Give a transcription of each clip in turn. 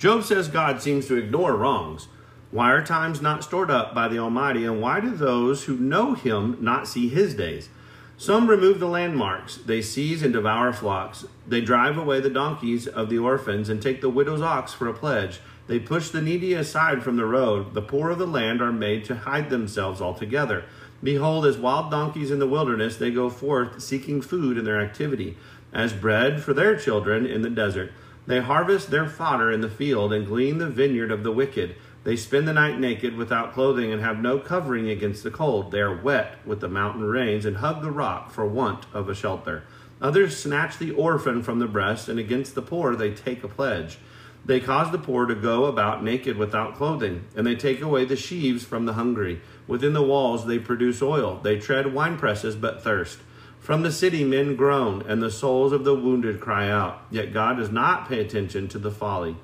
Job says God seems to ignore wrongs. Why are times not stored up by the Almighty, and why do those who know Him not see His days? Some remove the landmarks, they seize and devour flocks. They drive away the donkeys of the orphans and take the widow's ox for a pledge. They push the needy aside from the road. The poor of the land are made to hide themselves altogether. Behold, as wild donkeys in the wilderness, they go forth seeking food in their activity, as bread for their children in the desert. They harvest their fodder in the field and glean the vineyard of the wicked. They spend the night naked without clothing and have no covering against the cold. They are wet with the mountain rains and hug the rock for want of a shelter. Others snatch the orphan from the breast, and against the poor they take a pledge. They cause the poor to go about naked without clothing, and they take away the sheaves from the hungry. Within the walls they produce oil. They tread wine presses but thirst. From the city, men groan, and the souls of the wounded cry out. Yet God does not pay attention to the folly.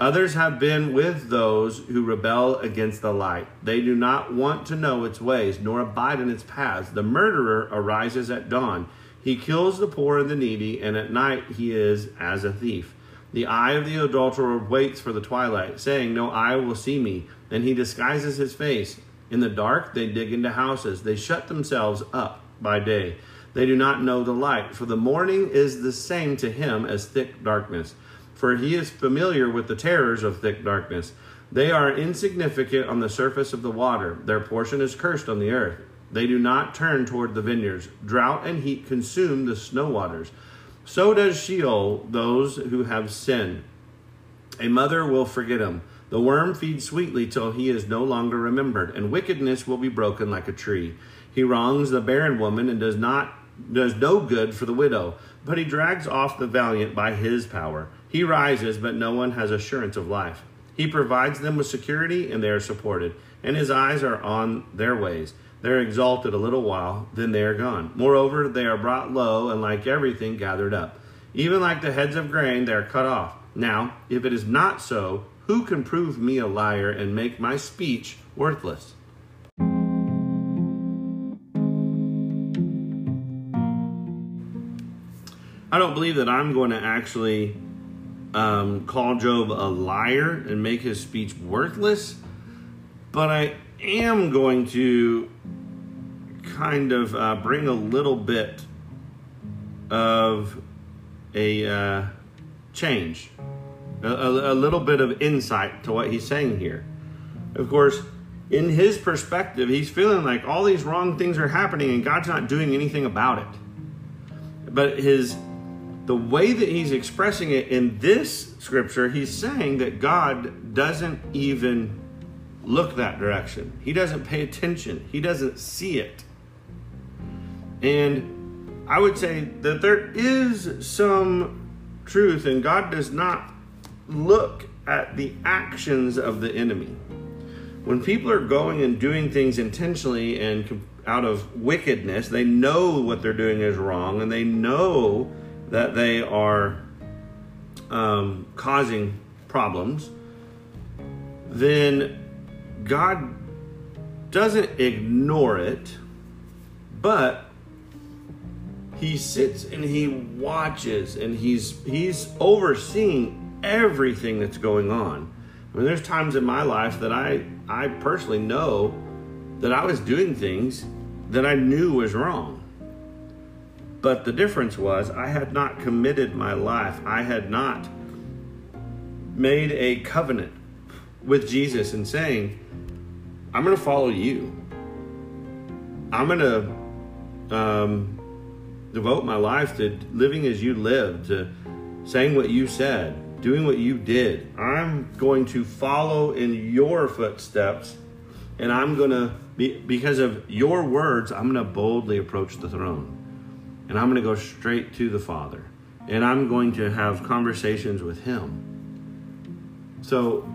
Others have been with those who rebel against the light. They do not want to know its ways, nor abide in its paths. The murderer arises at dawn. He kills the poor and the needy, and at night he is as a thief. The eye of the adulterer waits for the twilight, saying, No eye will see me. And he disguises his face. In the dark, they dig into houses. They shut themselves up by day. They do not know the light, for the morning is the same to him as thick darkness. For he is familiar with the terrors of thick darkness. They are insignificant on the surface of the water. Their portion is cursed on the earth. They do not turn toward the vineyards. Drought and heat consume the snow waters. So does Sheol those who have sinned. A mother will forget him. The worm feeds sweetly till he is no longer remembered, and wickedness will be broken like a tree. He wrongs the barren woman and does not does no good for the widow, but he drags off the valiant by his power. He rises, but no one has assurance of life. He provides them with security, and they are supported, and his eyes are on their ways. They are exalted a little while, then they are gone. Moreover, they are brought low, and like everything, gathered up. Even like the heads of grain, they are cut off. Now, if it is not so, who can prove me a liar and make my speech worthless? I don't believe that I'm going to actually um, call Job a liar and make his speech worthless, but I am going to kind of uh, bring a little bit of a uh, change, a, a, a little bit of insight to what he's saying here. Of course, in his perspective, he's feeling like all these wrong things are happening and God's not doing anything about it. but his the way that he's expressing it in this scripture, he's saying that God doesn't even look that direction. He doesn't pay attention. He doesn't see it. And I would say that there is some truth, and God does not look at the actions of the enemy. When people are going and doing things intentionally and out of wickedness, they know what they're doing is wrong, and they know that they are um, causing problems, then God doesn't ignore it, but he sits and he watches and he's he's overseeing everything that's going on. I mean, there's times in my life that I I personally know that I was doing things that I knew was wrong. But the difference was I had not committed my life. I had not made a covenant with Jesus and saying, I'm going to follow you. I'm going to um, devote my life to living as you lived, to saying what you said, doing what you did. I'm going to follow in your footsteps, and I'm going to, be, because of your words, I'm going to boldly approach the throne. And I'm going to go straight to the Father. And I'm going to have conversations with Him. So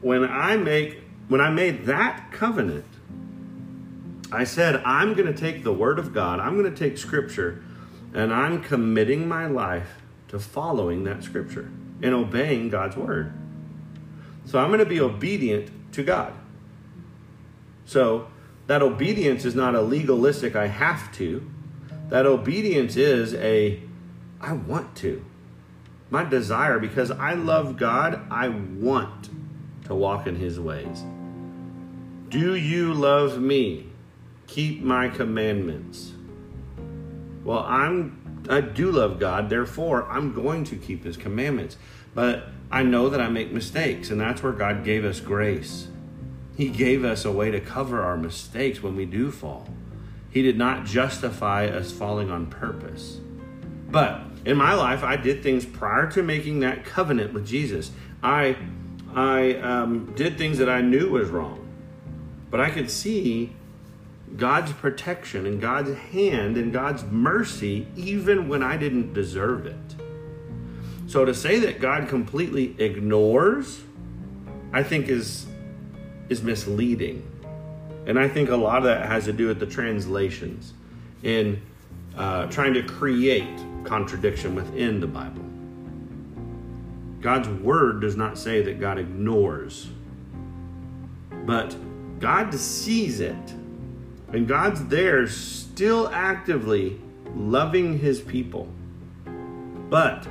when I make when I made that covenant, I said, I'm going to take the Word of God, I'm going to take Scripture, and I'm committing my life to following that Scripture and obeying God's Word. So I'm going to be obedient to God. So that obedience is not a legalistic, I have to. That obedience is a, I want to. My desire, because I love God, I want to walk in His ways. Do you love me? keep my commandments. Well, I'm I do love God, therefore I'm going to keep his commandments. But I know that I make mistakes, and that's where God gave us grace. He gave us a way to cover our mistakes when we do fall. He did not justify us falling on purpose. But in my life, I did things prior to making that covenant with Jesus. I I um, did things that I knew was wrong, but I could see God's protection and God's hand and God's mercy even when I didn't deserve it. So to say that God completely ignores, I think is is misleading. And I think a lot of that has to do with the translations in uh, trying to create contradiction within the Bible. God's word does not say that God ignores, but God sees it and God's there still actively loving his people. But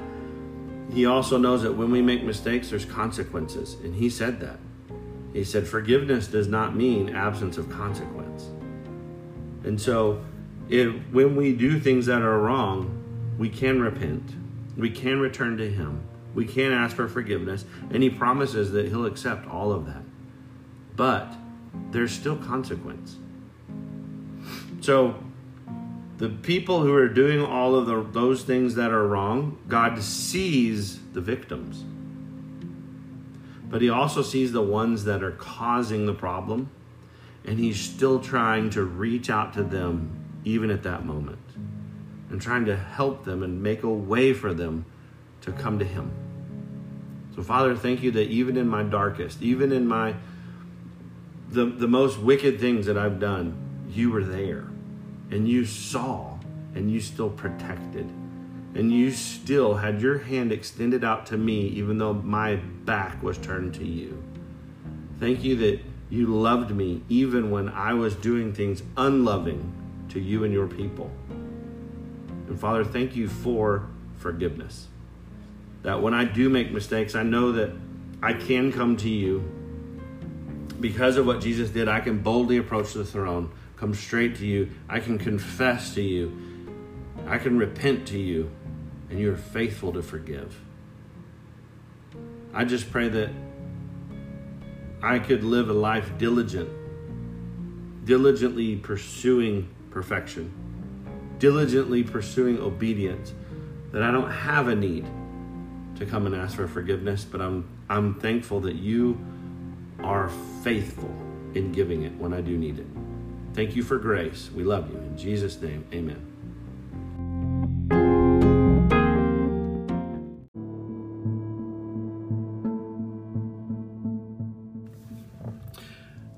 he also knows that when we make mistakes, there's consequences. And he said that. He said, forgiveness does not mean absence of consequence. And so, if, when we do things that are wrong, we can repent. We can return to him. We can ask for forgiveness. And he promises that he'll accept all of that. But there's still consequence. So the people who are doing all of the, those things that are wrong, God sees the victims. But he also sees the ones that are causing the problem, and he's still trying to reach out to them even at that moment and trying to help them and make a way for them to come to him. So Father, thank you that even in my darkest, even in my the, the most wicked things that I've done, you were there and you saw and you still protected and you still had your hand extended out to me even though my back was turned to you. Thank you that you loved me even when I was doing things unloving to you and your people. And Father, thank you for forgiveness. That when I do make mistakes, I know that I can come to you because of what Jesus did. I can boldly approach the throne come straight to you. I can confess to you. I can repent to you, and you're faithful to forgive. I just pray that I could live a life diligent, diligently pursuing perfection, diligently pursuing obedience that I don't have a need to come and ask for forgiveness, but I'm I'm thankful that you are faithful in giving it when I do need it. Thank you for grace. We love you. In Jesus' name, amen.